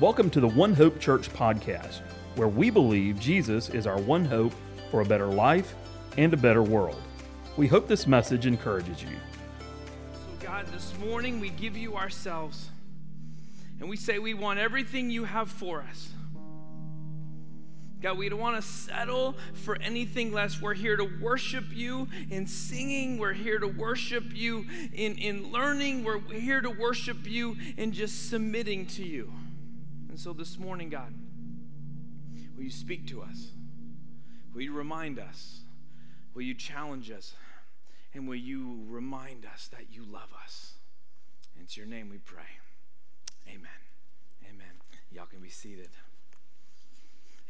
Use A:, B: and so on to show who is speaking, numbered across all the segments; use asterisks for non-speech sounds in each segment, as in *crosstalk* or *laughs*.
A: Welcome to the One Hope Church podcast, where we believe Jesus is our one hope for a better life and a better world. We hope this message encourages you.
B: So, God, this morning we give you ourselves and we say we want everything you have for us. God, we don't want to settle for anything less. We're here to worship you in singing. We're here to worship you in, in learning. We're here to worship you in just submitting to you. And so this morning, God, will you speak to us? Will you remind us? Will you challenge us? And will you remind us that you love us? And it's your name we pray. Amen. Amen. Y'all can be seated.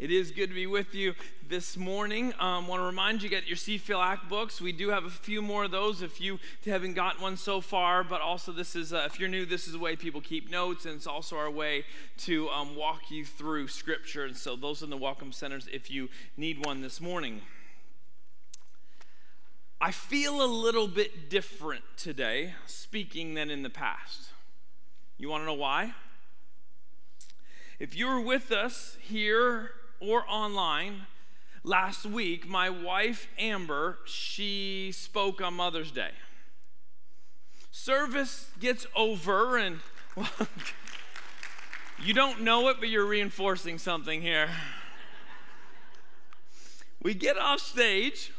B: It is good to be with you this morning. I um, want to remind you, get your CFIL Act books. We do have a few more of those if you haven't gotten one so far. But also, this is uh, if you're new, this is a way people keep notes, and it's also our way to um, walk you through Scripture. And so, those are in the welcome centers, if you need one this morning. I feel a little bit different today speaking than in the past. You want to know why? If you were with us here or online, last week, my wife Amber, she spoke on Mother's Day. Service gets over, and well, *laughs* you don't know it, but you're reinforcing something here. We get off stage.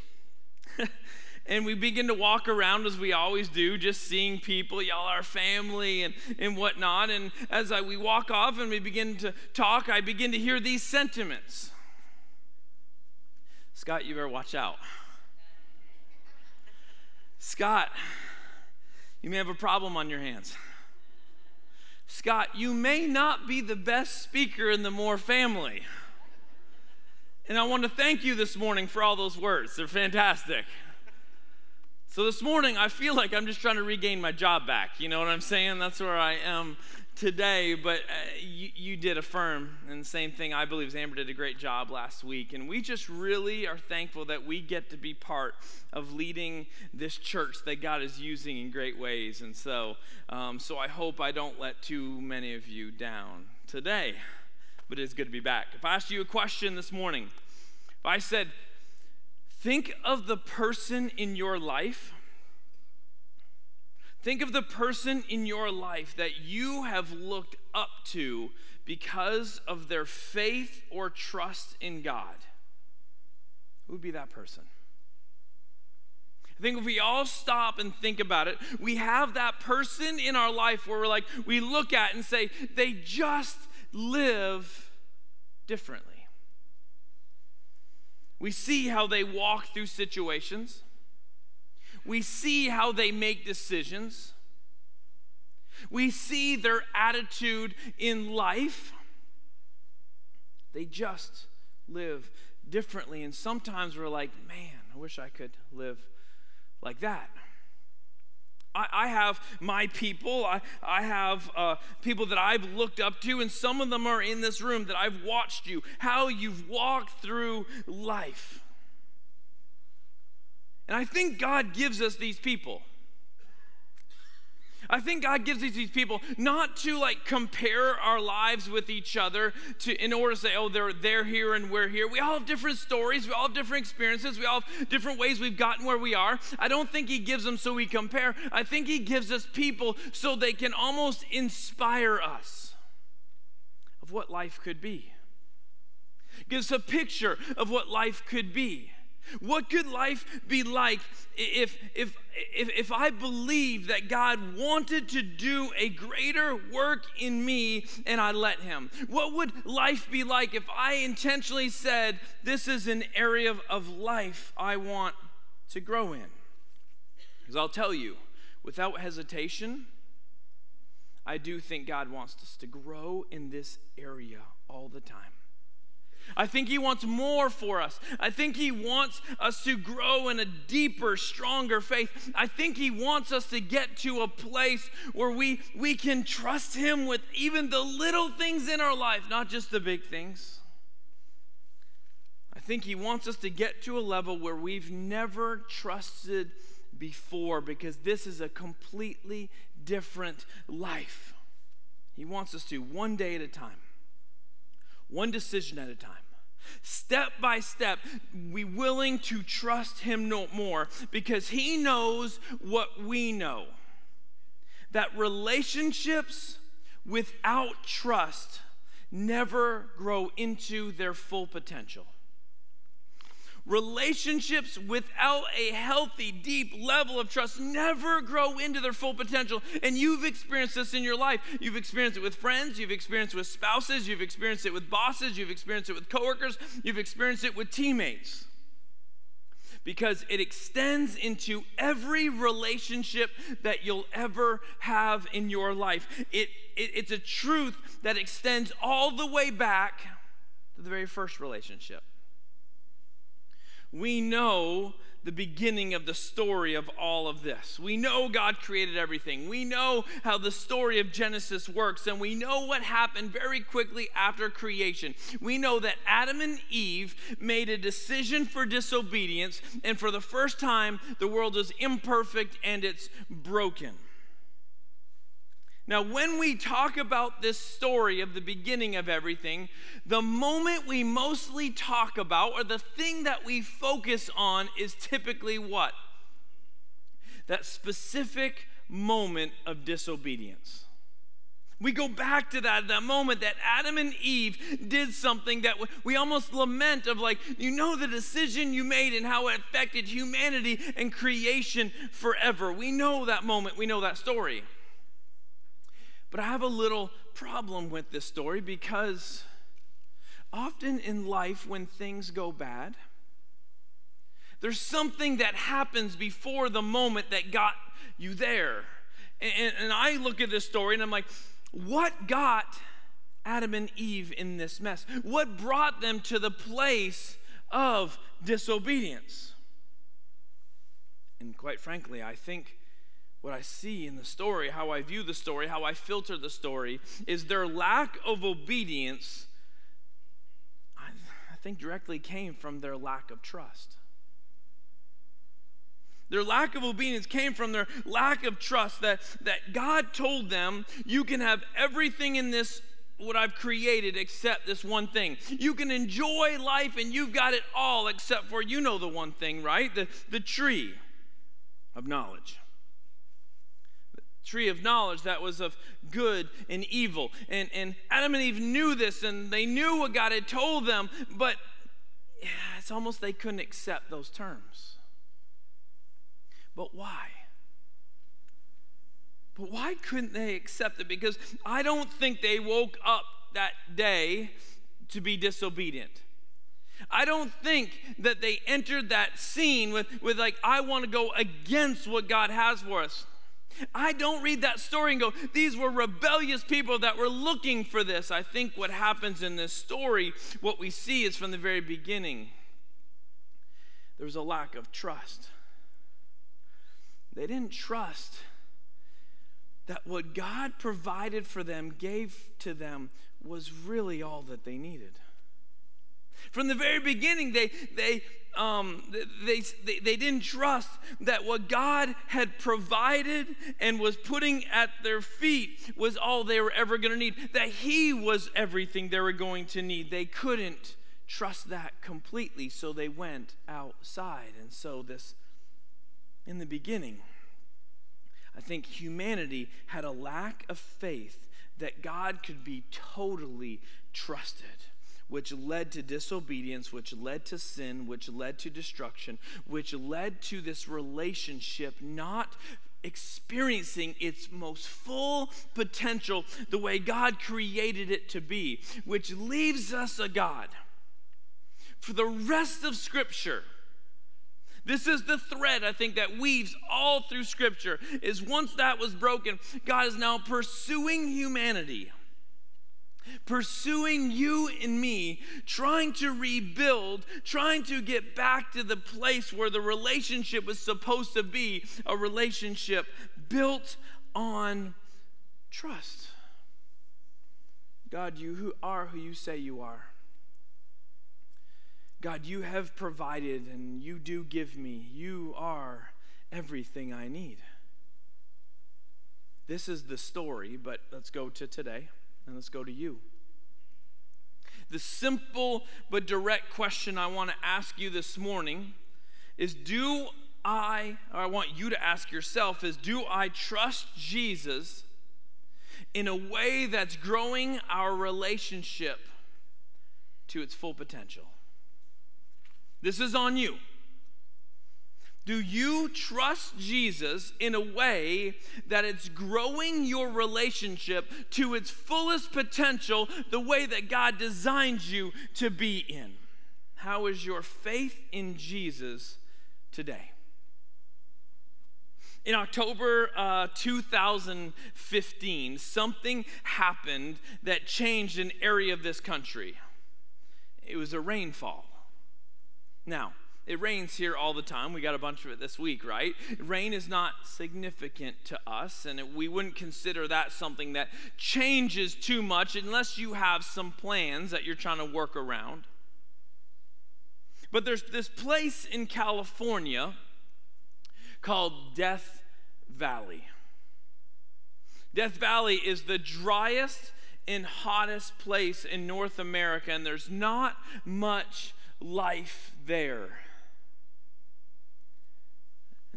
B: *laughs* and we begin to walk around as we always do, just seeing people, y'all, our family and, and whatnot. And as I, we walk off and we begin to talk, I begin to hear these sentiments. Scott, you better watch out. Scott, you may have a problem on your hands. Scott, you may not be the best speaker in the Moore family. And I want to thank you this morning for all those words. They're fantastic. So this morning, I feel like I'm just trying to regain my job back. You know what I'm saying? That's where I am today. But uh, you, you did affirm, and the same thing I believe Amber did a great job last week. And we just really are thankful that we get to be part of leading this church that God is using in great ways. And so, um, so I hope I don't let too many of you down today. But it is good to be back. If I asked you a question this morning, if I said, Think of the person in your life. Think of the person in your life that you have looked up to because of their faith or trust in God. Who would be that person? I think if we all stop and think about it, we have that person in our life where we're like, we look at and say, they just live differently. We see how they walk through situations. We see how they make decisions. We see their attitude in life. They just live differently. And sometimes we're like, man, I wish I could live like that. I, I have my people. I, I have uh, people that I've looked up to, and some of them are in this room that I've watched you, how you've walked through life. And I think God gives us these people. I think God gives these, these people not to like compare our lives with each other to in order to say, oh, they're they're here and we're here. We all have different stories, we all have different experiences, we all have different ways we've gotten where we are. I don't think he gives them so we compare. I think he gives us people so they can almost inspire us of what life could be. Gives a picture of what life could be. What could life be like if, if, if, if I believed that God wanted to do a greater work in me and I let Him? What would life be like if I intentionally said, This is an area of, of life I want to grow in? Because I'll tell you, without hesitation, I do think God wants us to grow in this area all the time. I think He wants more for us. I think He wants us to grow in a deeper, stronger faith. I think He wants us to get to a place where we, we can trust Him with even the little things in our life, not just the big things. I think He wants us to get to a level where we've never trusted before because this is a completely different life. He wants us to, one day at a time. One decision at a time. Step by step, we willing to trust him no more because he knows what we know. That relationships without trust never grow into their full potential. Relationships without a healthy, deep level of trust never grow into their full potential. And you've experienced this in your life. You've experienced it with friends, you've experienced it with spouses, you've experienced it with bosses, you've experienced it with coworkers, you've experienced it with teammates. Because it extends into every relationship that you'll ever have in your life. It, it, it's a truth that extends all the way back to the very first relationship we know the beginning of the story of all of this. We know God created everything. We know how the story of Genesis works, and we know what happened very quickly after creation. We know that Adam and Eve made a decision for disobedience, and for the first time, the world is imperfect and it's broken. Now, when we talk about this story of the beginning of everything, the moment we mostly talk about, or the thing that we focus on, is typically what? That specific moment of disobedience. We go back to that, that moment that Adam and Eve did something that we almost lament of like, you know, the decision you made and how it affected humanity and creation forever. We know that moment, we know that story. But I have a little problem with this story because often in life, when things go bad, there's something that happens before the moment that got you there. And, and, I look at this story and I'm like, what got Adam and Eve in this mess? What brought them to the place of disobedience? And quite frankly, I think what I see in the story, how I view the story, how I filter the story, is their lack of obedience, I, I think directly came from their lack of trust. Their lack of obedience came from their lack of trust that, that God told them, You can have everything in this, what I've created, except this one thing. You can enjoy life and you've got it all except for, you know, the one thing, right? The, the tree of knowledge tree of knowledge that was of good and evil. And, and Adam and Eve knew this and they knew what God had told them, but yeah, it's almost they couldn't accept those terms. But why? But why couldn't they accept it? Because I don't think they woke up that day to be disobedient. I don't think that they entered that scene with, with like, I want to go against what God has for us. I don't read that story and go, these were rebellious people that were looking for this. I think what happens in this story, what we see is from the very beginning, there was a lack of trust. They didn't trust that what God provided for them, gave to them, was really all that they needed. From the very beginning, they, they, um, they, they, they didn't trust that what God had provided and was putting at their feet was all they were ever going to need, that He was everything they were going to need. They couldn't trust that completely, so they went outside. And so, this, in the beginning, I think humanity had a lack of faith that God could be totally trusted which led to disobedience, which led to sin, which led to destruction, which led to this relationship not experiencing its most full potential the way God created it to be, which leaves us a God for the rest of Scripture. This is the thread I think that weaves all through Scripture. Is once that was broken, God is now pursuing humanity pursuing you and me, trying to rebuild, trying to get back to the place where the relationship was supposed to be a relationship built on trust. God, you who are who you say you are. God, you have provided and you do give me. You are everything I need. This is the story, but let's go to today. And let's go to you. The simple but direct question I want to ask you this morning is Do I, or I want you to ask yourself, is do I trust Jesus in a way that's growing our relationship to its full potential? This is on you. Do you trust Jesus in a way that it's growing your relationship to its fullest potential, the way that God designed you to be in? How is your faith in Jesus today? In October uh, 2015, something happened that changed an area of this country. It was a rainfall. Now, it rains here all the time. We got a bunch of it this week, right? Rain is not significant to us, and we wouldn't consider that something that changes too much unless you have some plans that you're trying to work around. But there's this place in California called Death Valley. Death Valley is the driest and hottest place in North America, and there's not much life there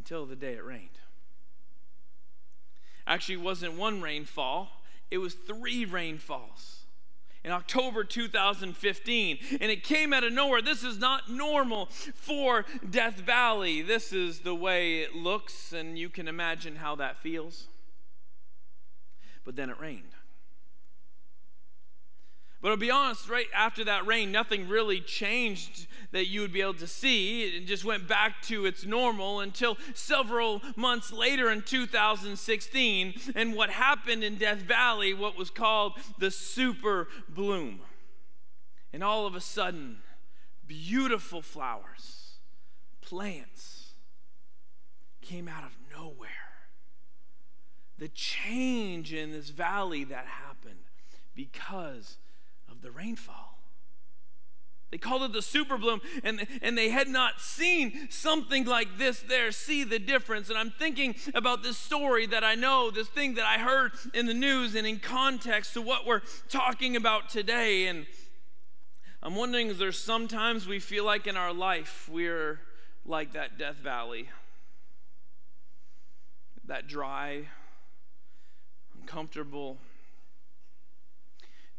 B: until the day it rained. Actually, it wasn't one rainfall, it was three rainfalls in October 2015, and it came out of nowhere. This is not normal for Death Valley. This is the way it looks, and you can imagine how that feels. But then it rained. But I'll be honest, right after that rain, nothing really changed that you would be able to see. It just went back to its normal until several months later in 2016. And what happened in Death Valley, what was called the super bloom. And all of a sudden, beautiful flowers, plants came out of nowhere. The change in this valley that happened because the rainfall. They called it the super bloom, and, and they had not seen something like this there. See the difference. And I'm thinking about this story that I know, this thing that I heard in the news and in context to what we're talking about today. And I'm wondering if there's sometimes we feel like in our life we're like that Death Valley, that dry, uncomfortable,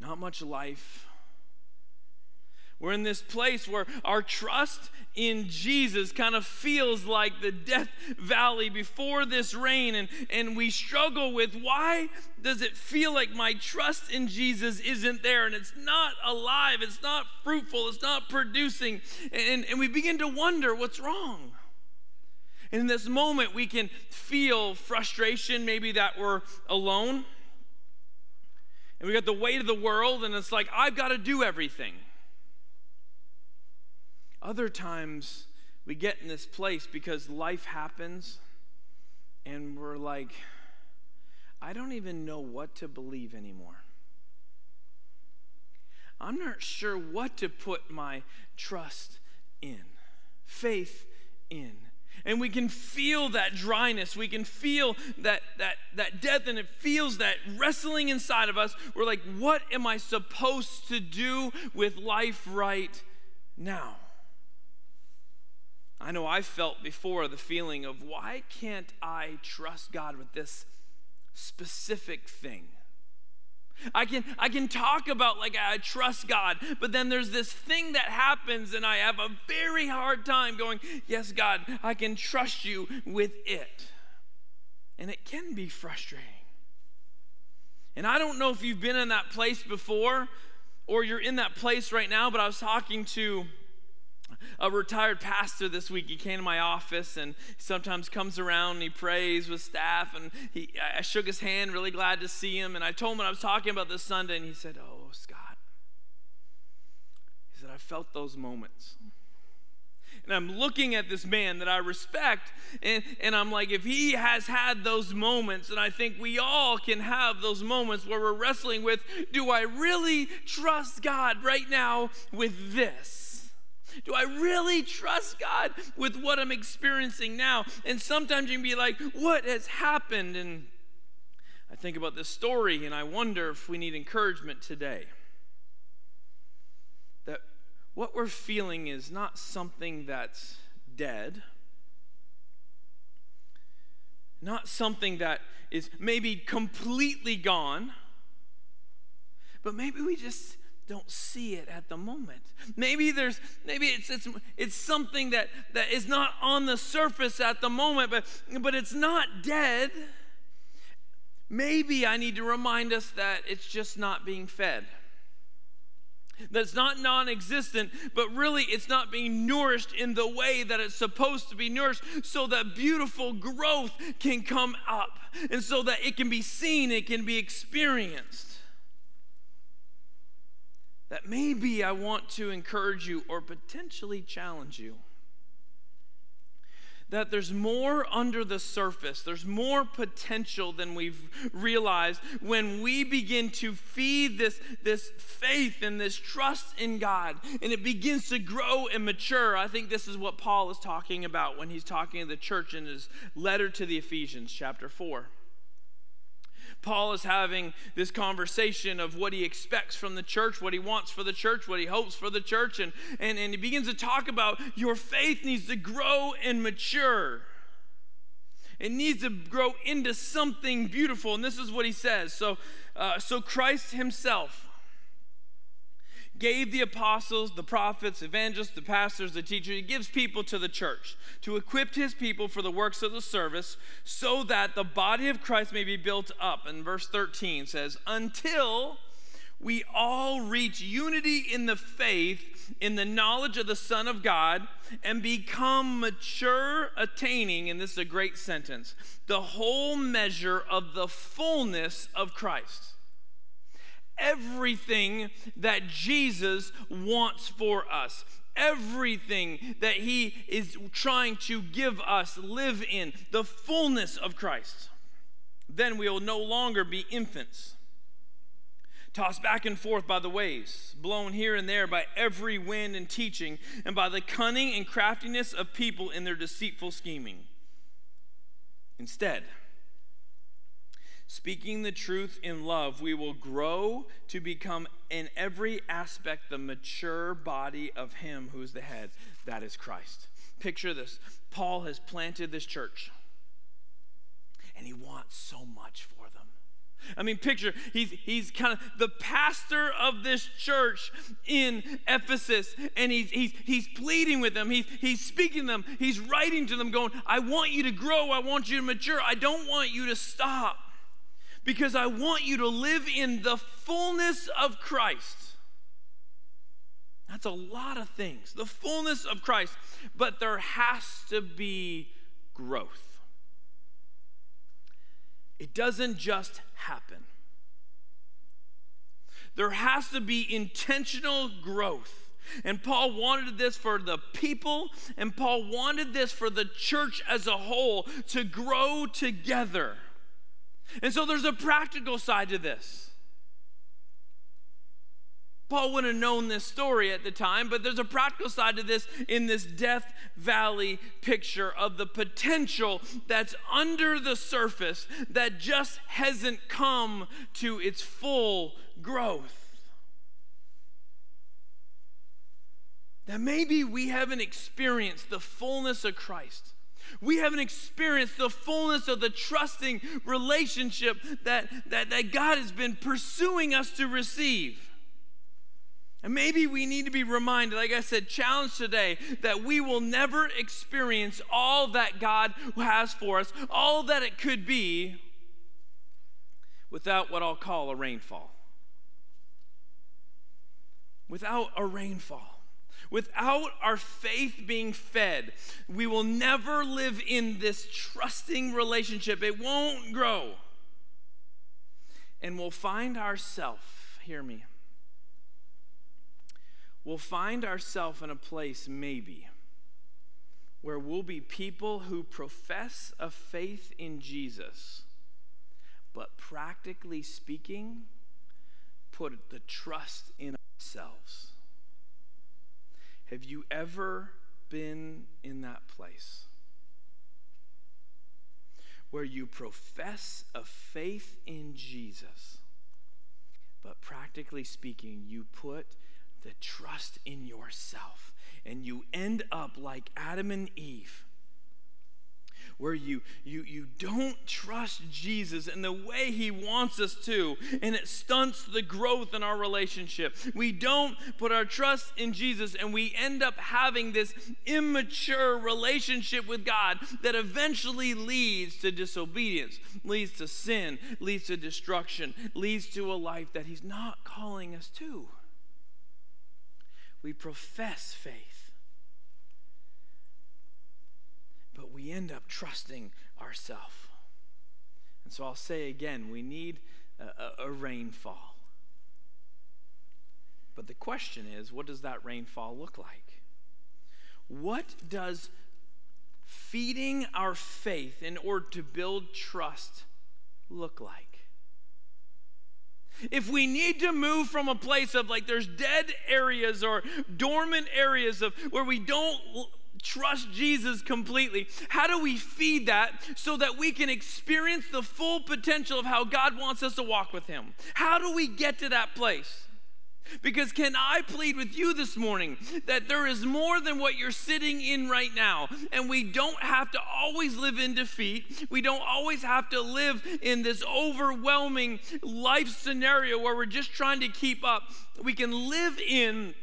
B: not much life. We're in this place where our trust in Jesus kind of feels like the death valley before this rain, and, and we struggle with why does it feel like my trust in Jesus isn't there and it's not alive, it's not fruitful, it's not producing, and, and we begin to wonder what's wrong. And in this moment, we can feel frustration, maybe that we're alone and we got the weight of the world, and it's like, I've got to do everything. Other times, we get in this place because life happens, and we're like, I don't even know what to believe anymore. I'm not sure what to put my trust in, faith in and we can feel that dryness. We can feel that that that death and it feels that wrestling inside of us. We're like what am i supposed to do with life right now? I know i felt before the feeling of why can't i trust god with this specific thing I can I can talk about like I trust God, but then there's this thing that happens and I have a very hard time going, "Yes, God, I can trust you with it." And it can be frustrating. And I don't know if you've been in that place before or you're in that place right now, but I was talking to a retired pastor this week. He came to my office and sometimes comes around and he prays with staff. And he, I shook his hand, really glad to see him. And I told him what I was talking about this Sunday, and he said, Oh, Scott. He said, I felt those moments. And I'm looking at this man that I respect, and, and I'm like, if he has had those moments, and I think we all can have those moments where we're wrestling with, do I really trust God right now with this? Do I really trust God with what I'm experiencing now? And sometimes you can be like, what has happened? And I think about this story and I wonder if we need encouragement today. That what we're feeling is not something that's dead, not something that is maybe completely gone, but maybe we just don't see it at the moment. Maybe there's maybe it's it's it's something that that is not on the surface at the moment, but but it's not dead. Maybe I need to remind us that it's just not being fed. That's not non existent, but really it's not being nourished in the way that it's supposed to be nourished so that beautiful growth can come up and so that it can be seen, it can be experienced that maybe I want to encourage you or potentially challenge you. That there's more under the surface, there's more potential than we've realized when we begin to feed this, this faith and this trust in God and it begins to grow and mature. I think this is what Paul is talking about when he's talking to the church in his letter to the Ephesians, chapter 4. Paul is having this conversation of what he expects from the church, what he wants for the church, what he hopes for the church, and, and, and he begins to talk about your faith needs to grow and mature. It needs to grow into something beautiful. And this is what he says. So, uh, so Christ himself gave the apostles, the prophets, evangelists, the pastors, the teachers. He gives people to the church to equip his people for the works of the service so that the body of Christ may be built up. And verse 13 says, Until we all reach unity in the faith, in the knowledge of the Son of God, and become mature, attaining, and this is a great sentence, the whole measure of the fullness of Christ everything that Jesus wants for us. Everything that he is trying to give us, live in the fullness of Christ. Then we will no longer be infants, tossed back and forth by the waves, blown here and there by every wind and teaching, and by the cunning and craftiness of people in their deceitful scheming. Instead, Speaking the truth in love, we will grow to become in every aspect the mature body of Him who is the head, that is Christ. Picture this Paul has planted this church, and he wants so much for them. I mean, picture, he's, he's kind of the pastor of this church in Ephesus, and he's, he's, he's pleading with them. He's, he's speaking to them. He's writing to them, going, I want you to grow. I want you to mature. I don't want you to stop because I want you to live in the fullness of Christ. That's a lot of things, the fullness of Christ, but there has to be growth. It doesn't just happen. There has to be intentional growth. And Paul wanted this for the people, and Paul wanted this for the church as a whole to grow together. And so there's a practical side to this. Paul wouldn't have known this story at the time, but there's a practical side to this in this Death Valley picture of the potential that's under the surface that just hasn't come to its full growth. That maybe we haven't experienced the fullness of Christ. We haven't experienced the fullness of the trusting relationship that, that, that God has been pursuing us to receive. And maybe we need to be reminded, like I said, challenged today, that we will never experience all that God has for us, all that it could be, without what I'll call a rainfall. Without a rainfall. Without our faith being fed, we will never live in this trusting relationship. It won't grow. And we'll find ourselves, hear me, we'll find ourselves in a place maybe where we'll be people who profess a faith in Jesus, but practically speaking, put the trust in ourselves. Have you ever been in that place? Where you profess a faith in Jesus, but practically speaking, you put the trust in yourself. And you end up like Adam and Eve where you you you don't trust Jesus in the way he wants us to and it stunts the growth in our relationship. We don't put our trust in Jesus and we end up having this immature relationship with God that eventually leads to disobedience, leads to sin, leads to destruction, leads to a life that he's not calling us to. We profess faith but we end up trusting ourselves. And so I'll say again we need a, a, a, rainfall. But the question is what does that rainfall look like? What does feeding our faith in order to build trust look like? If we need to move from a place of like there's dead areas or dormant areas of where we don't trust Jesus completely? How do we feed that so that we can experience the full potential of how God wants us to walk with Him? How do we get to that place? Because can I plead with you this morning that there is more than what you're sitting in right now? And we don't have to always live in defeat. We don't always have to live in this overwhelming life scenario where we're just trying to keep up. We can live in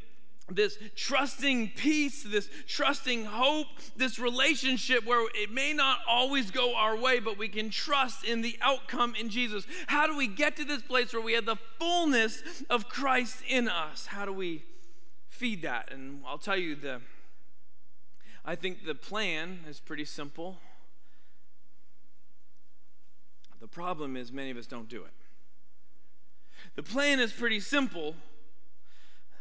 B: this trusting peace, this trusting hope, this relationship where it may not always go our way, but we can trust in the outcome in Jesus. How do we get to this place where we have the fullness of Christ in us? How do we feed that? And I'll tell you the I think the plan is pretty simple. The problem is many of us don't do it. The plan is pretty simple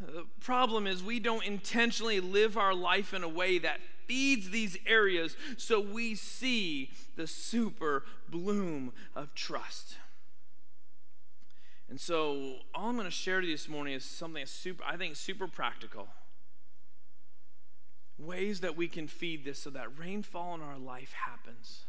B: the problem is we don't intentionally live our life in a way that feeds these areas so we see the super bloom of trust. And so, all I'm going to share to you this morning is something super, I think, super practical. Ways that we can feed this so that rainfall in our life happens.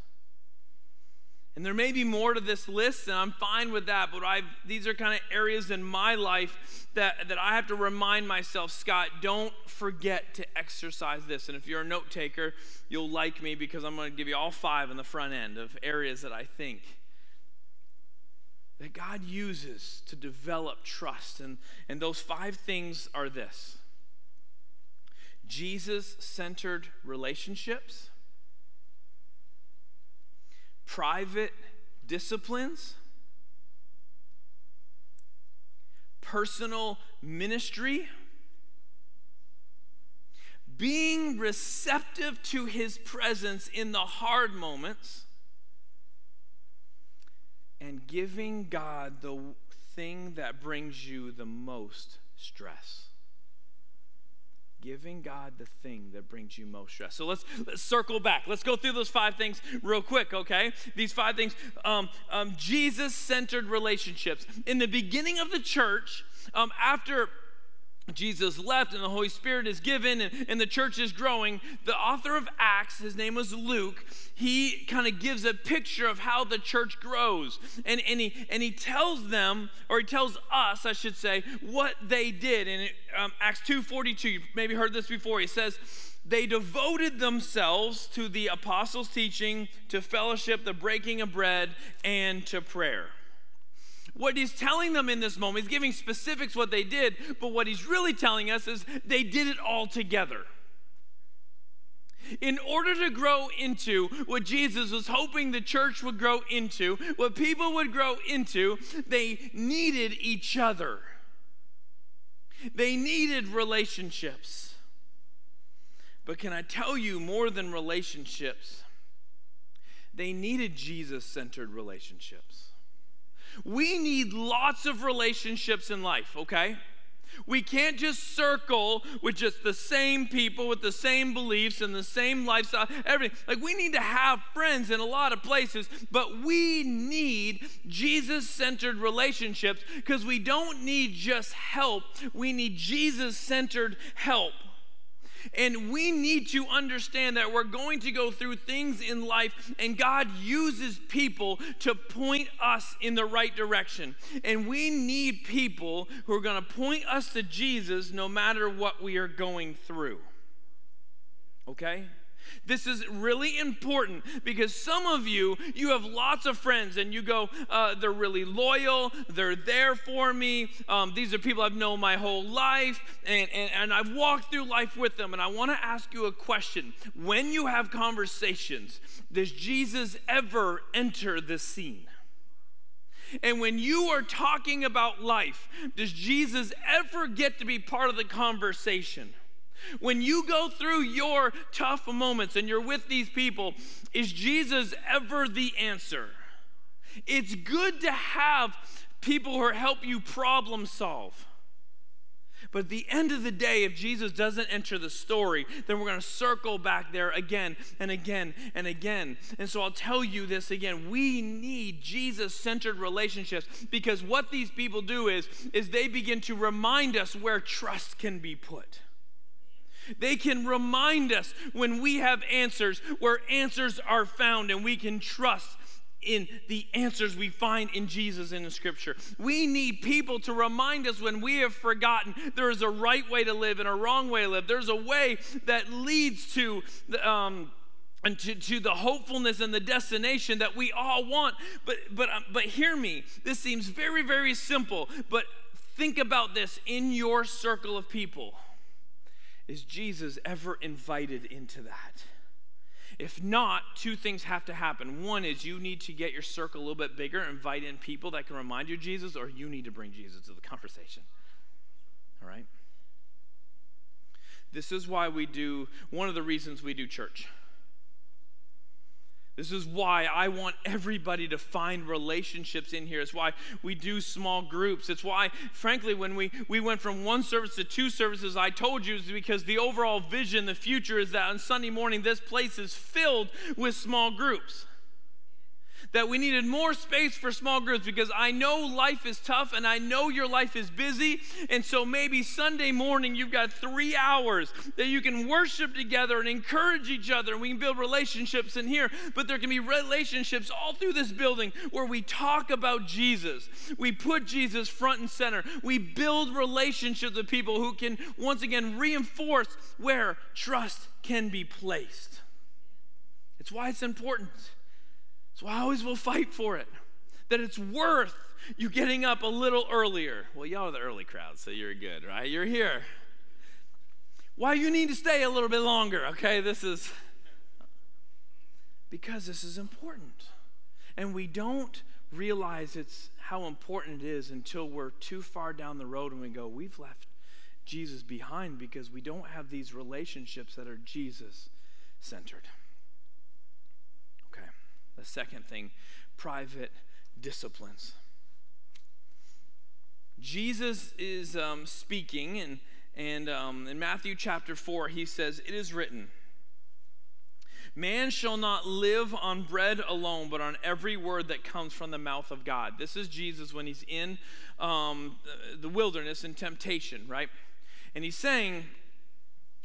B: And there may be more to this list, and I'm fine with that, but i these are kind of areas in my life that, that I have to remind myself, Scott, don't forget to exercise this. And if you're a note taker, you'll like me because I'm going to give you all five on the front end of areas that I think that God uses to develop trust. And, and those five things are this Jesus centered relationships private disciplines, personal ministry, being receptive to his presence in the hard moments, and giving God the thing that brings you the most stress giving God the thing that brings you most stress. So let's, let's circle back. Let's go through those five things real quick, okay? These five things um, um, Jesus centered relationships. In the beginning of the church, um, after Jesus left and the Holy Spirit is given and, and, the church is growing. The author of Acts, his name was Luke, he kind of gives a picture of how the church grows. And, and, he, and he tells them, or he tells us, I should say, what they did. In um, Acts 2.42, you maybe heard this before. He says, they devoted themselves to the apostles' teaching, to fellowship, the breaking of bread, and to prayer. What he's telling them in this moment, he's giving specifics what they did, but what he's really telling us is they did it all together. In order to grow into what Jesus was hoping the church would grow into, what people would grow into, they needed each other. They needed relationships. But can I tell you more than relationships? They needed Jesus centered relationships. We need lots of relationships in life, okay? We can't just circle with just the same people with the same beliefs and the same lifestyle, everything. Like, we need to have friends in a lot of places, but we need Jesus centered relationships because we don't need just help, we need Jesus centered help. And we need to understand that we're going to go through things in life, and God uses people to point us in the right direction. And we need people who are going to point us to Jesus no matter what we are going through. Okay? This is really important because some of you, you have lots of friends and you go, uh, they're really loyal, they're there for me. Um, these are people I've known my whole life and, and, and I've walked through life with them. And I want to ask you a question. When you have conversations, does Jesus ever enter the scene? And when you are talking about life, does Jesus ever get to be part of the conversation? When you go through your tough moments and you're with these people, is Jesus ever the answer? It's good to have people who help you problem solve. But at the end of the day, if Jesus doesn't enter the story, then we're going to circle back there again and again and again. And so I'll tell you this again. We need Jesus-centered relationships because what these people do is is they begin to remind us where trust can be put. They can remind us when we have answers where answers are found and we can trust in the answers we find in Jesus in the scripture. We need people to remind us when we have forgotten there is a right way to live and a wrong way to live. There's a way that leads to the, um, and to, to the hopefulness and the destination that we all want. But but um, but hear me. This seems very very simple, but think about this in your circle of people. Is Jesus ever invited into that? If not, two things have to happen. One is you need to get your circle a little bit bigger, invite in people that can remind you of Jesus, or you need to bring Jesus to the conversation. All right? This is why we do, one of the reasons we do church. This is why I want everybody to find relationships in here. It's why we do small groups. It's why, frankly, when we, we went from one service to two services, I told you is because the overall vision, the future is that on Sunday morning, this place is filled with small groups that we needed more space for small groups because I know life is tough and I know your life is busy. And so maybe Sunday morning you've got three hours that you can worship together and encourage each other and we can build relationships in here. But there can be relationships all through this building where we talk about Jesus. We put Jesus front and center. We build relationships with people who can once again reinforce where trust can be placed. It's why it's important. So I always will fight for it. That it's worth you getting up a little earlier. Well, y'all are the early crowd, so you're good, right? You're here. Why you need to stay a little bit longer, okay? This is because this is important. And we don't realize it's how important it is until we're too far down the road and we go, we've left Jesus behind because we don't have these relationships that are Jesus centered. The second thing, private disciplines. Jesus is um, speaking, and, and um, in Matthew chapter 4, he says, It is written, Man shall not live on bread alone, but on every word that comes from the mouth of God. This is Jesus when he's in um, the wilderness in temptation, right? And he's saying,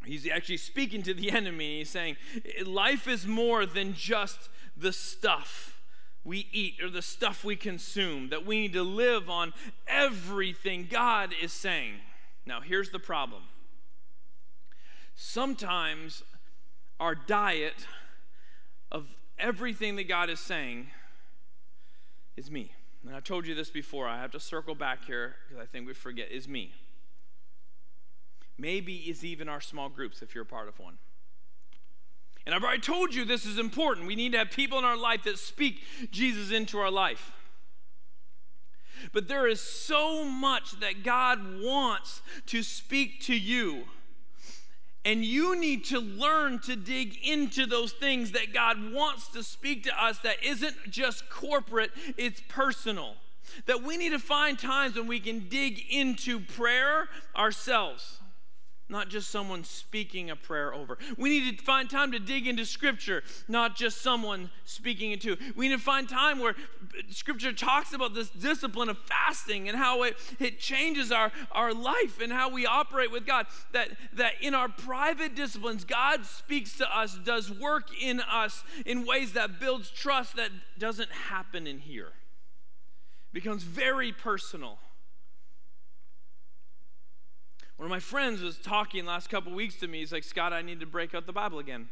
B: he's actually speaking to the *laughs* enemy. He's saying, Life is more than just the stuff we eat or the stuff we consume, that we need to live on everything God is saying. Now, here's the problem sometimes our diet of everything that God is saying is me. And I've told you this before. I have to circle back here because I think we forget is me. Maybe is even our small groups if you're a part of one. And I've already told you this is important. We need to have people in our life that speak Jesus into our life. But there is so much that God wants to speak to you. And you need to learn to dig into those things that God wants to speak to us that isn't just corporate, it's personal. That we need to find times when we can dig into prayer ourselves. Not just someone speaking a prayer over. We need to find time to dig into Scripture, not just someone speaking it to. We need to find time where Scripture talks about this discipline of fasting and how it, it changes our, our life and how we operate with God. That, that in our private disciplines, God speaks to us, does work in us in ways that builds trust that doesn't happen in here. It becomes very personal. One of my friends was talking last couple weeks to me. He's like, Scott, I need to break out the Bible again.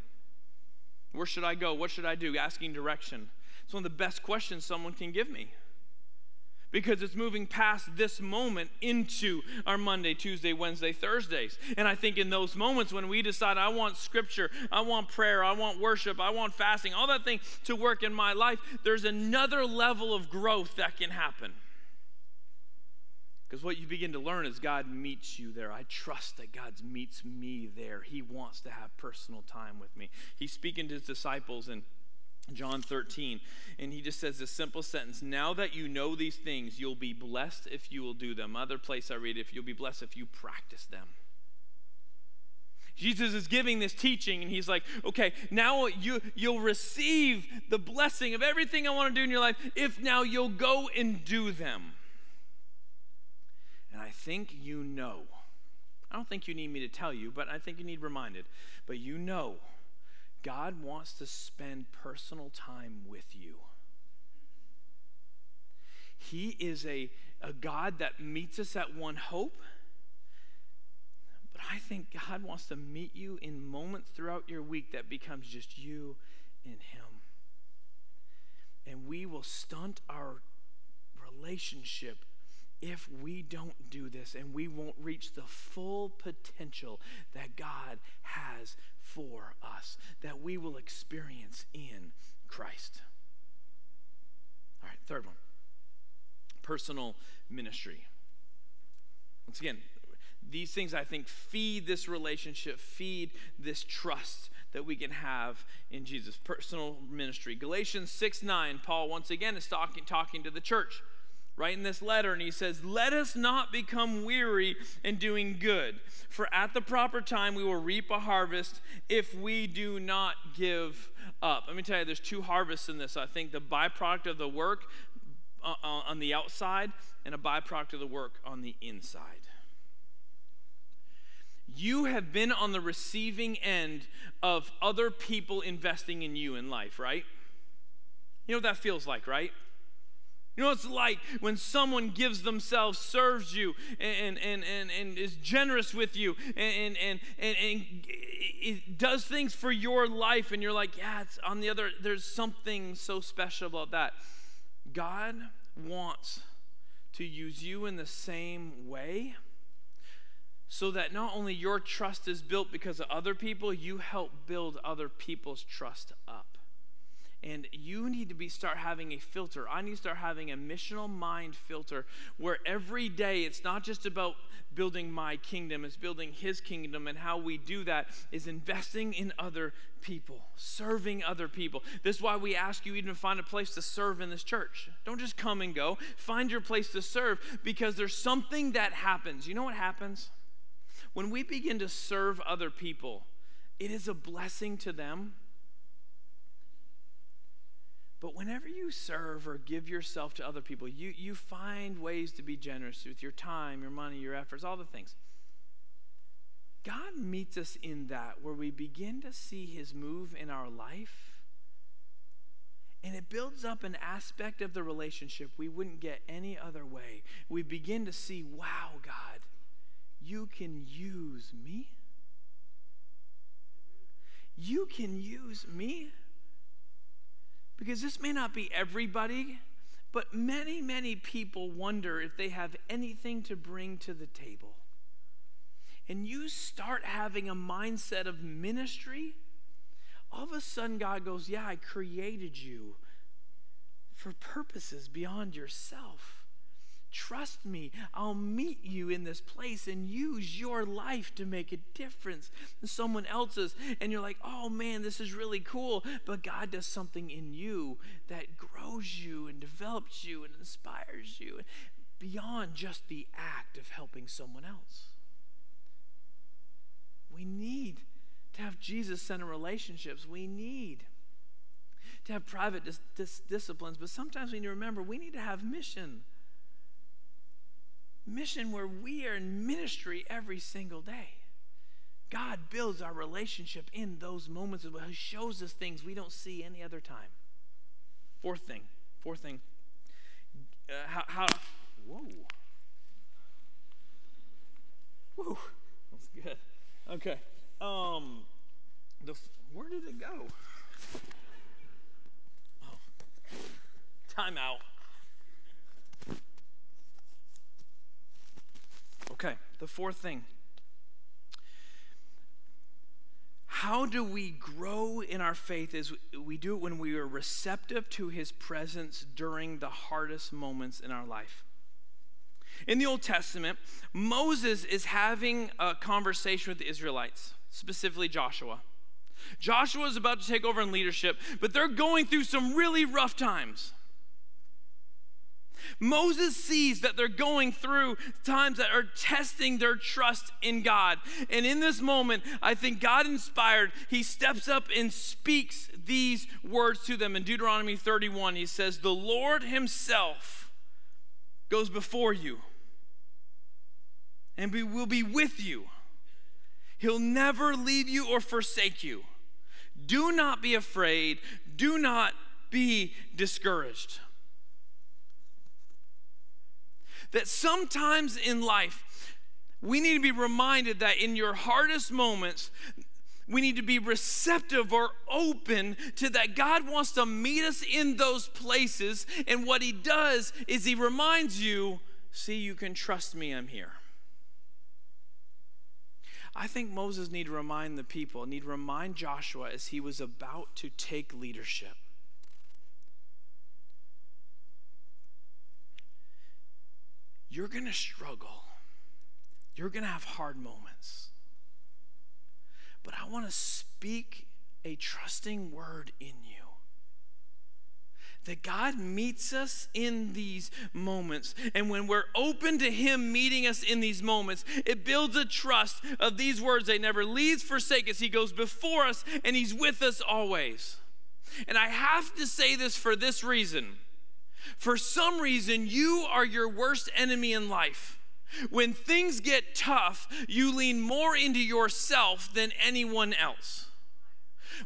B: Where should I go? What should I do? Asking direction. It's one of the best questions someone can give me because it's moving past this moment into our Monday, Tuesday, Wednesday, Thursdays. And I think in those moments when we decide, I want scripture, I want prayer, I want worship, I want fasting, all that thing to work in my life, there's another level of growth that can happen. Because what you begin to learn is God meets you there. I trust that God meets me there. He wants to have personal time with me. He's speaking to his disciples in John 13, and he just says this simple sentence Now that you know these things, you'll be blessed if you will do them. Other place I read, if you'll be blessed if you practice them. Jesus is giving this teaching, and he's like, okay, now you, you'll receive the blessing of everything I want to do in your life if now you'll go and do them. And I think you know. I don't think you need me to tell you, but I think you need reminded. But you know, God wants to spend personal time with you. He is a, a God that meets us at one hope. But I think God wants to meet you in moments throughout your week that becomes just you and Him. And we will stunt our relationship if we don't do this and we won't reach the full potential that God has for us, that we will experience in Christ. All right, third one personal ministry. Once again, these things I think feed this relationship, feed this trust that we can have in Jesus. Personal ministry. Galatians 6 9, Paul once again is talking, talking to the church writing this letter, and he says, Let us not become weary in doing good, for at the proper time we will reap a harvest if we do not give up. Let me tell you, there's two harvests in this. I think the byproduct of the work uh, uh, on the outside and a byproduct of the work on the inside. You have been on the receiving end of other people investing in you in life, right? You know what that feels like, right? You know it's like when someone gives themselves, serves you, and, and, and, and is generous with you, and, and, and, and it does things for your life, and you're like, yeah, it's on the other, there's something so special about that. God wants to use you in the same way so that not only your trust is built because of other people, you help build other people's trust up. And you need to be start having a filter. I need to start having a missional mind filter where every day it's not just about building my kingdom, it's building his kingdom. And how we do that is investing in other people, serving other people. This is why we ask you even to find a place to serve in this church. Don't just come and go. Find your place to serve because there's something that happens. You know what happens? When we begin to serve other people, it is a blessing to them but whenever you serve or give yourself to other people, you, you find ways to be generous with your time, your money, your efforts, all the things. God meets us in that where we begin to see his move in our life. And it builds up an aspect of the relationship we wouldn't get any other way. We begin to see, wow, God, you can use me. You can use me. Because this may not be everybody, but many, many people wonder if they have anything to bring to the table. And you start having a mindset of ministry, all of a sudden God goes, Yeah, I created you for purposes beyond yourself. Trust me, I'll meet you in this place and use your life to make a difference in someone else's. And you're like, oh man, this is really cool. But God does something in you that grows you and develops you and inspires you beyond just the act of helping someone else. We need to have Jesus centered relationships. We need to have private dis- dis- disciplines, but sometimes we need to remember we need to have mission. Mission where we are in ministry every single day. God builds our relationship in those moments. He shows us things we don't see any other time. Fourth thing. Fourth thing. Uh, how, how. Whoa. Whoa. That's good. Okay. Um. The where did it go? Oh. Time out. Okay. The fourth thing How do we grow in our faith is we do it when we are receptive to his presence during the hardest moments in our life. In the Old Testament, Moses is having a conversation with the Israelites, specifically Joshua. Joshua is about to take over in leadership, but they're going through some really rough times. Moses sees that they're going through times that are testing their trust in God. And in this moment, I think God inspired, he steps up and speaks these words to them. In Deuteronomy 31, he says, The Lord himself goes before you and will be with you. He'll never leave you or forsake you. Do not be afraid. Do not be discouraged that sometimes in life, we need to be reminded that in your hardest moments, we need to be receptive or open to that God wants to meet us in those places. And what He does is He reminds you see, you can trust me, I'm here. I think Moses need to remind the people, need to remind Joshua as he was about to take leadership you're going to struggle. You're going to have hard moments. But I want to speak a trusting word in you. That God meets us in these moments. And when we're open to Him meeting us in these moments, it builds a trust of these words. They never leaves, forsake us. He goes before us, and He's with us always. And I have to say this for this reason for some reason, you are your worst enemy in life. When things get tough, you lean more into yourself than anyone else.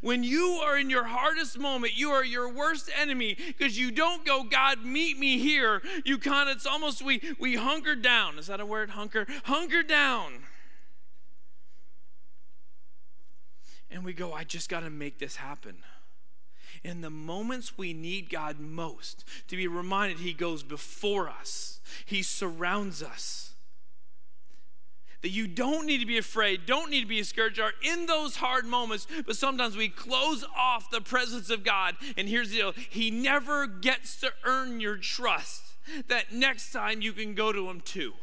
B: When you are in your hardest moment, you are your worst enemy because you don't go, God, meet me here. You kind of, it's almost we we hunker down. Is that a word? Hunker? Hunker down. And we go, I just got to make this happen in the moments we need God most, to be reminded He goes before us, He surrounds us. That you don't need to be afraid, don't need to be discouraged, are in those hard moments, but sometimes we close off the presence of God. And here's the deal He never gets to earn your trust that next time you can go to Him too.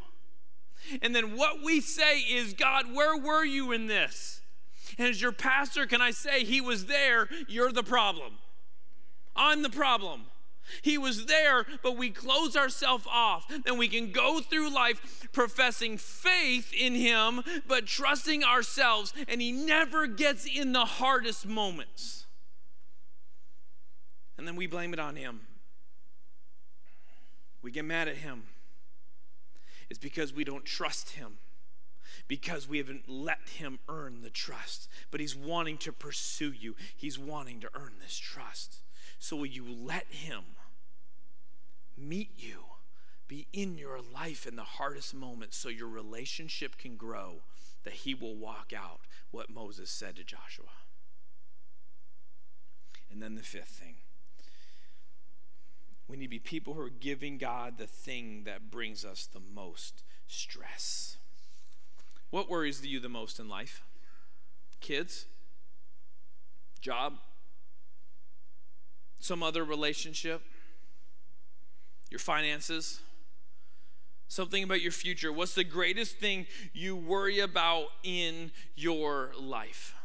B: And then what we say is, God, where were you in this? And as your pastor, can I say, He was there, you're the problem. I'm the problem. He was there, but we close ourselves off. Then we can go through life professing faith in Him, but trusting ourselves, and He never gets in the hardest moments. And then we blame it on Him. We get mad at Him. It's because we don't trust Him because we haven't let him earn the trust. But he's wanting to pursue you, he's wanting to earn this trust. So will you let Him meet you, be in your life in the hardest moments so your relationship can grow, that He will walk out what Moses said to Joshua? And then the fifth thing we need to be people who are giving God the thing that brings us the most stress. What worries you the most in life? Kids? Job? Some other relationship, your finances, something about your future. What's the greatest thing you worry about in your life?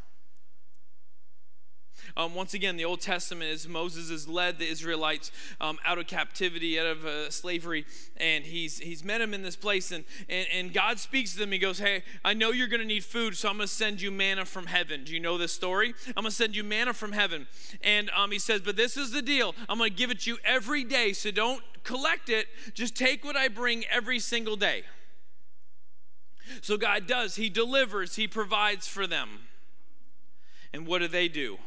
B: Um, once again, the Old Testament is Moses has led the Israelites um, out of captivity, out of uh, slavery, and he's he's met them in this place, and, and and God speaks to them. He goes, "Hey, I know you're going to need food, so I'm going to send you manna from heaven." Do you know this story? I'm going to send you manna from heaven, and um, he says, "But this is the deal. I'm going to give it to you every day, so don't collect it. Just take what I bring every single day." So God does. He delivers. He provides for them. And what do they do?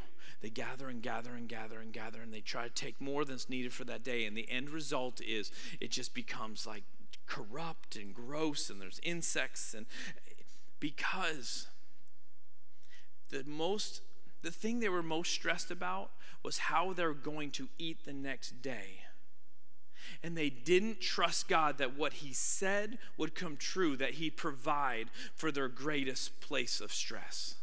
B: They gather and gather and gather and gather, and they try to take more than's needed for that day. And the end result is it just becomes like corrupt and gross, and there's insects. And because the most, the thing they were most stressed about was how they're going to eat the next day and they didn't trust God that what He said would come true, that He'd provide for their greatest place of stress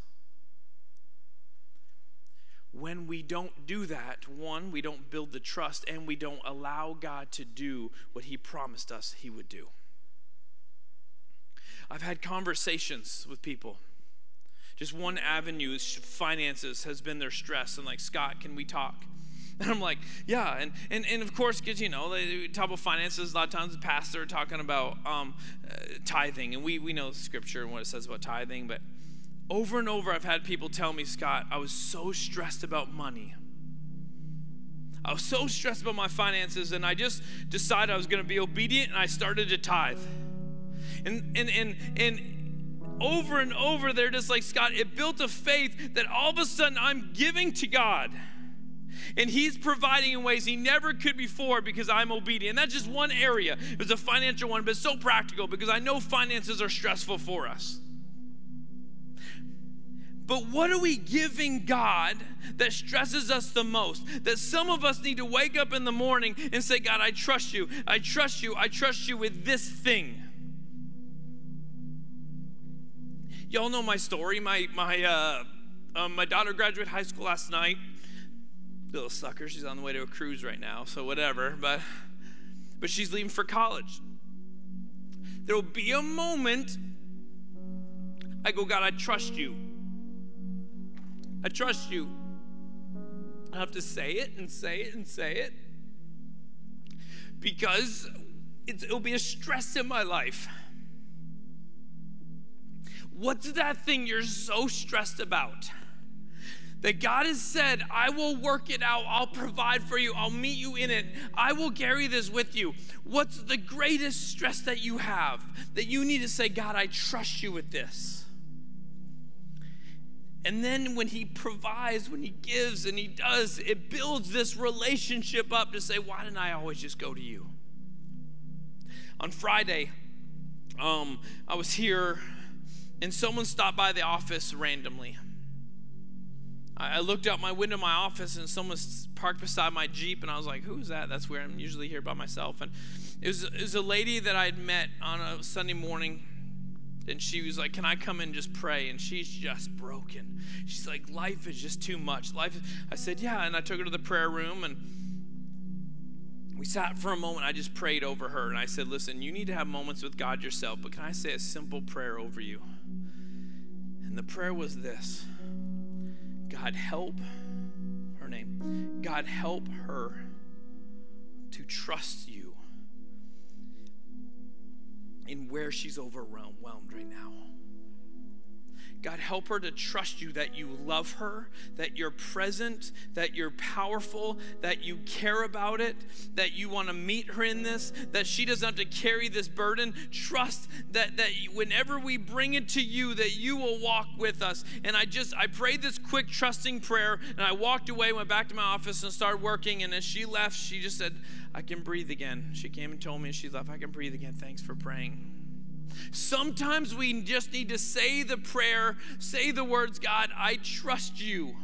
B: when we don't do that, one, we don't build the trust and we don't allow God to do what He promised us He would do. I've had conversations with people. Just one avenue finances has been their stress, and like, Scott, can we talk? *laughs* And I'm like, yeah. And, and, and of course, because, you know, they talk about finances. A lot of times the pastor talking about um, uh, tithing. And we, we know scripture and what it says about tithing. But over and over, I've had people tell me, Scott, I was so stressed about money. I was so stressed about my finances, and I just decided I was going to be obedient, and I started to tithe. And and and and over and over, they're just like Scott. It built a faith that all of a sudden I'm giving to God. And he's providing in ways he never could before because I'm obedient. And that's just one area. It was a financial one, but it's so practical because I know finances are stressful for us. But what are we giving God that stresses us the most? That some of us need to wake up in the morning and say, God, I trust you. I trust you. I trust you with this thing. Y'all know my story. My, my, uh, um, my daughter graduated high school last night. Little sucker. She's on the way to a cruise right now, so whatever. But, but she's leaving for college. There will be a moment I go, God, I trust you. I trust you. I have to say it and say it and say it because it'll be a stress in my life. What's that thing you're so stressed about? That God has said, I will work it out. I'll provide for you. I'll meet you in it. I will carry this with you. What's the greatest stress that you have that you need to say, God, I trust you with this? And then when he provides, when he gives and he does, it builds this relationship up to say, why didn't I always just go to you? On Friday, um, I was here and someone stopped by the office randomly. I, I looked out my window of my office and someone parked beside my Jeep and I was like, who's that? That's where I'm usually here by myself. And it was, it was a lady that I had met on a Sunday morning and she was like, Can I come and just pray? And she's just broken. She's like, Life is just too much. Life. I said, Yeah. And I took her to the prayer room and we sat for a moment. I just prayed over her and I said, Listen, you need to have moments with God yourself, but can I say a simple prayer over you? And the prayer was this God, help her name. God, help her to trust you in where she's overwhelmed right now. God, help her to trust you that you love her, that you're present, that you're powerful, that you care about it, that you want to meet her in this, that she doesn't have to carry this burden. Trust that, that whenever we bring it to you, that you will walk with us. And I just, I prayed this quick, trusting prayer, and I walked away, went back to my office, and started working. And as she left, she just said, I can breathe again. She came and told me as she left, I can breathe again. Thanks for praying. Sometimes we just need to say the prayer, say the words, God, I trust you.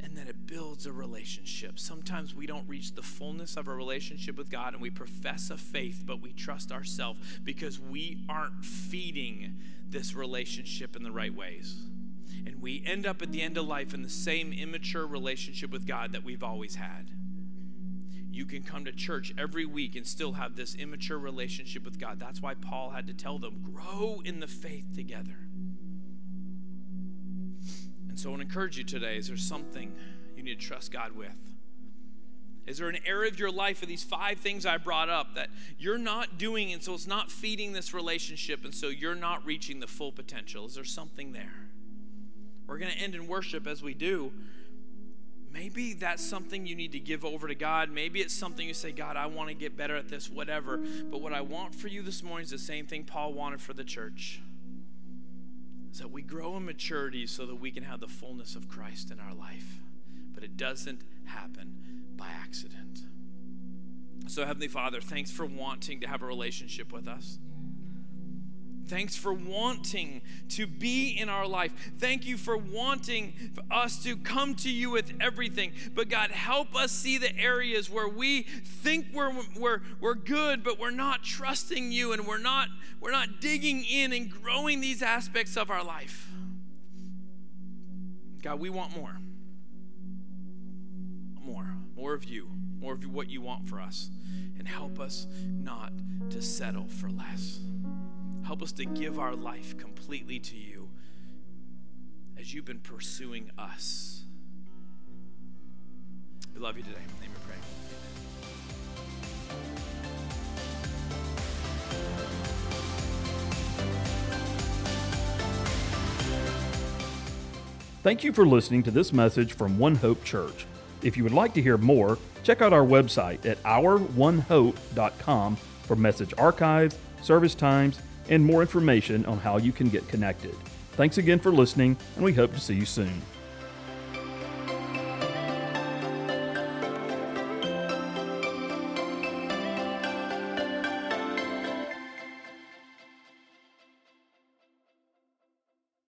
B: And then it builds a relationship. Sometimes we don't reach the fullness of a relationship with God and we profess a faith, but we trust ourselves because we aren't feeding this relationship in the right ways. And we end up at the end of life in the same immature relationship with God that we've always had you can come to church every week and still have this immature relationship with God. That's why Paul had to tell them, grow in the faith together. And so I want to encourage you today is there something you need to trust God with? Is there an area of your life of these five things I brought up that you're not doing, and so it's not feeding this relationship, and so you're not reaching the full potential? Is there something there? We're going to end in worship as we do. Maybe that's something you need to give over to God. Maybe it's something you say, God, I want to get better at this, whatever. But what I want for you this morning is the same thing Paul wanted for the church is that we grow in maturity so that we can have the fullness of Christ in our life. But it doesn't happen by accident. So, Heavenly Father, thanks for wanting to have a relationship with us. Thanks for wanting to be in our life. Thank you for wanting us to come to you with everything. But God, help us see the areas where we think we're, we're, we're good, but we're not trusting you and we're not, we're not digging in and growing these aspects of our life. God, we want more. more more of you, more of what you want for us, and help us not to settle for less. Help us to give our life completely to you as you've been pursuing us. We love you today. In the name we pray.
A: Thank you for listening to this message from One Hope Church. If you would like to hear more, check out our website at ouronehope.com for message archives, service times, and more information on how you can get connected. Thanks again for listening, and we hope to see you soon.